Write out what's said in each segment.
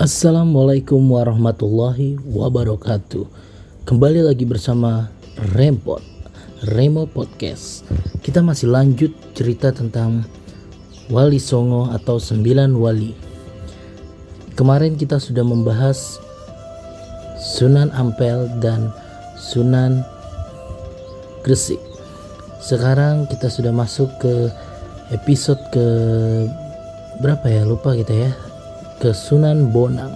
Assalamualaikum warahmatullahi wabarakatuh. Kembali lagi bersama Rempot Remo Podcast. Kita masih lanjut cerita tentang Wali Songo atau Sembilan Wali. Kemarin kita sudah membahas Sunan Ampel dan Sunan Gresik. Sekarang kita sudah masuk ke episode ke berapa ya? Lupa kita ya ke Sunan Bonang.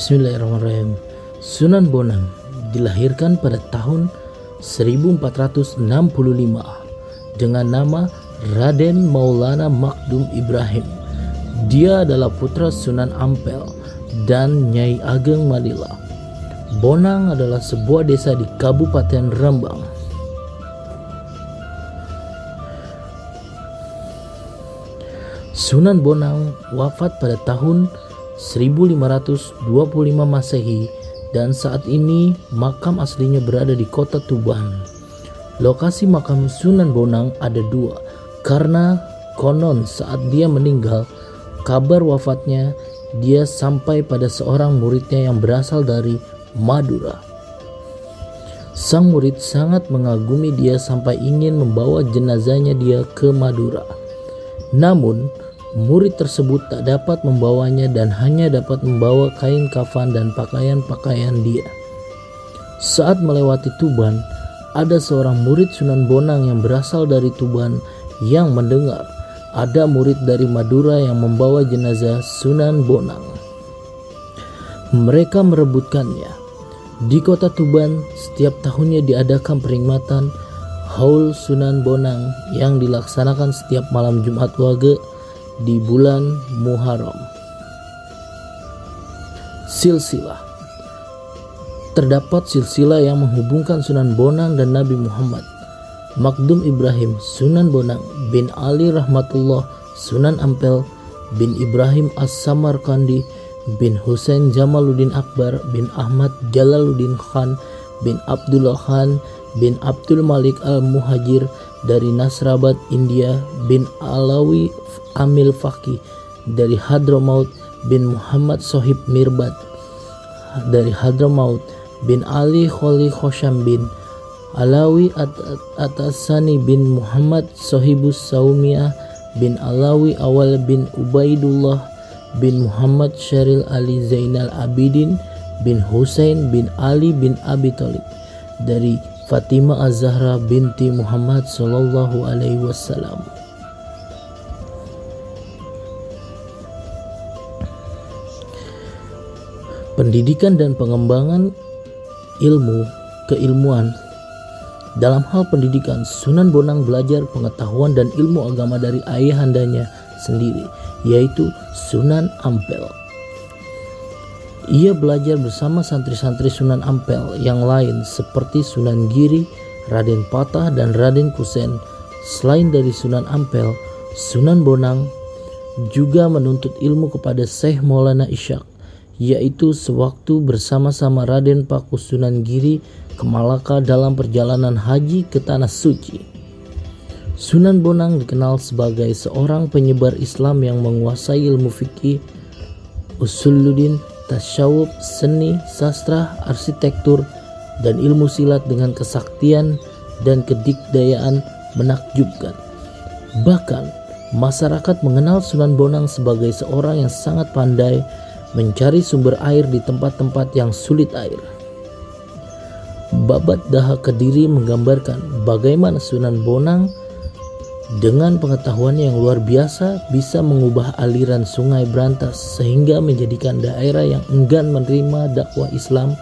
Bismillahirrahmanirrahim. Sunan Bonang dilahirkan pada tahun 1465 dengan nama Raden Maulana Makdum Ibrahim. Dia adalah putra Sunan Ampel dan Nyai Ageng Malila. Bonang adalah sebuah desa di Kabupaten Rembang. Sunan Bonang wafat pada tahun 1525 Masehi dan saat ini makam aslinya berada di kota Tuban. Lokasi makam Sunan Bonang ada dua karena konon saat dia meninggal kabar wafatnya dia sampai pada seorang muridnya yang berasal dari Madura. Sang murid sangat mengagumi dia sampai ingin membawa jenazahnya dia ke Madura. Namun, murid tersebut tak dapat membawanya dan hanya dapat membawa kain kafan dan pakaian-pakaian dia. Saat melewati Tuban, ada seorang murid Sunan Bonang yang berasal dari Tuban yang mendengar ada murid dari Madura yang membawa jenazah Sunan Bonang. Mereka merebutkannya. Di kota Tuban, setiap tahunnya diadakan peringatan Haul Sunan Bonang yang dilaksanakan setiap malam Jumat Wage di bulan Muharram. Silsilah Terdapat silsilah yang menghubungkan Sunan Bonang dan Nabi Muhammad. Makdum Ibrahim Sunan Bonang bin Ali Rahmatullah Sunan Ampel bin Ibrahim As-Samarkandi bin Hussein Jamaluddin Akbar bin Ahmad Jalaluddin Khan bin Abdullah Khan bin Abdul Malik Al-Muhajir dari Nasrabat, India bin Alawi Amil Faki dari Hadramaut bin Muhammad Sohib Mirbat dari Hadramaut bin Ali Kholi Khosham bin Alawi At Atasani bin Muhammad Sohibus Saumiyah bin Alawi Awal bin Ubaidullah bin Muhammad Syaril Ali Zainal Abidin bin Hussein bin Ali bin Abi Thalib dari Fatimah Az-Zahra binti Muhammad Sallallahu Alaihi Wasallam. Pendidikan dan pengembangan ilmu keilmuan dalam hal pendidikan, Sunan Bonang belajar pengetahuan dan ilmu agama dari ayahandanya sendiri, yaitu Sunan Ampel. Ia belajar bersama santri-santri Sunan Ampel yang lain seperti Sunan Giri, Raden Patah, dan Raden Kusen. Selain dari Sunan Ampel, Sunan Bonang juga menuntut ilmu kepada Syekh Maulana Ishak, yaitu sewaktu bersama-sama Raden Paku Sunan Giri ke Malaka dalam perjalanan haji ke Tanah Suci. Sunan Bonang dikenal sebagai seorang penyebar Islam yang menguasai ilmu fikih, usuluddin, tasyawuf, seni, sastra, arsitektur, dan ilmu silat dengan kesaktian dan kedikdayaan menakjubkan. Bahkan, masyarakat mengenal Sunan Bonang sebagai seorang yang sangat pandai mencari sumber air di tempat-tempat yang sulit air. Babat Daha Kediri menggambarkan bagaimana Sunan Bonang dengan pengetahuannya yang luar biasa bisa mengubah aliran sungai berantas sehingga menjadikan daerah yang enggan menerima dakwah Islam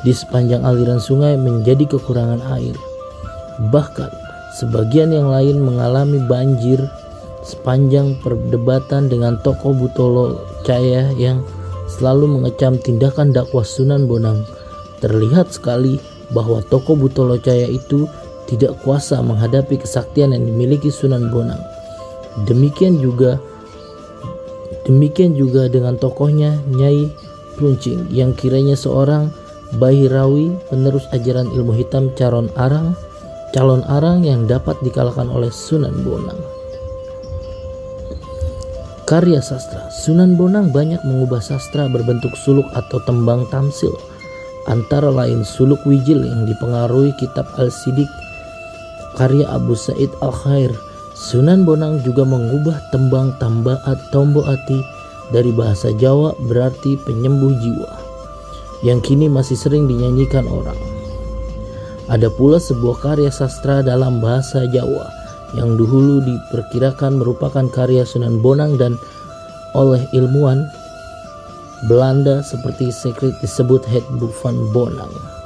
di sepanjang aliran sungai menjadi kekurangan air. Bahkan sebagian yang lain mengalami banjir sepanjang perdebatan dengan tokoh Butolo Caya yang selalu mengecam tindakan dakwah Sunan Bonang. Terlihat sekali bahwa tokoh Butolo Caya itu tidak kuasa menghadapi kesaktian yang dimiliki Sunan Bonang. Demikian juga demikian juga dengan tokohnya Nyai Pluncing yang kiranya seorang Bahirawi penerus ajaran ilmu hitam calon arang calon arang yang dapat dikalahkan oleh Sunan Bonang. Karya sastra Sunan Bonang banyak mengubah sastra berbentuk suluk atau tembang tamsil antara lain suluk wijil yang dipengaruhi kitab Al-Sidik karya Abu Said Al-Khair Sunan Bonang juga mengubah tembang tambaat tombo ati dari bahasa Jawa berarti penyembuh jiwa yang kini masih sering dinyanyikan orang. Ada pula sebuah karya sastra dalam bahasa Jawa yang dahulu diperkirakan merupakan karya Sunan Bonang dan oleh ilmuwan Belanda seperti sekret disebut Het van Bonang.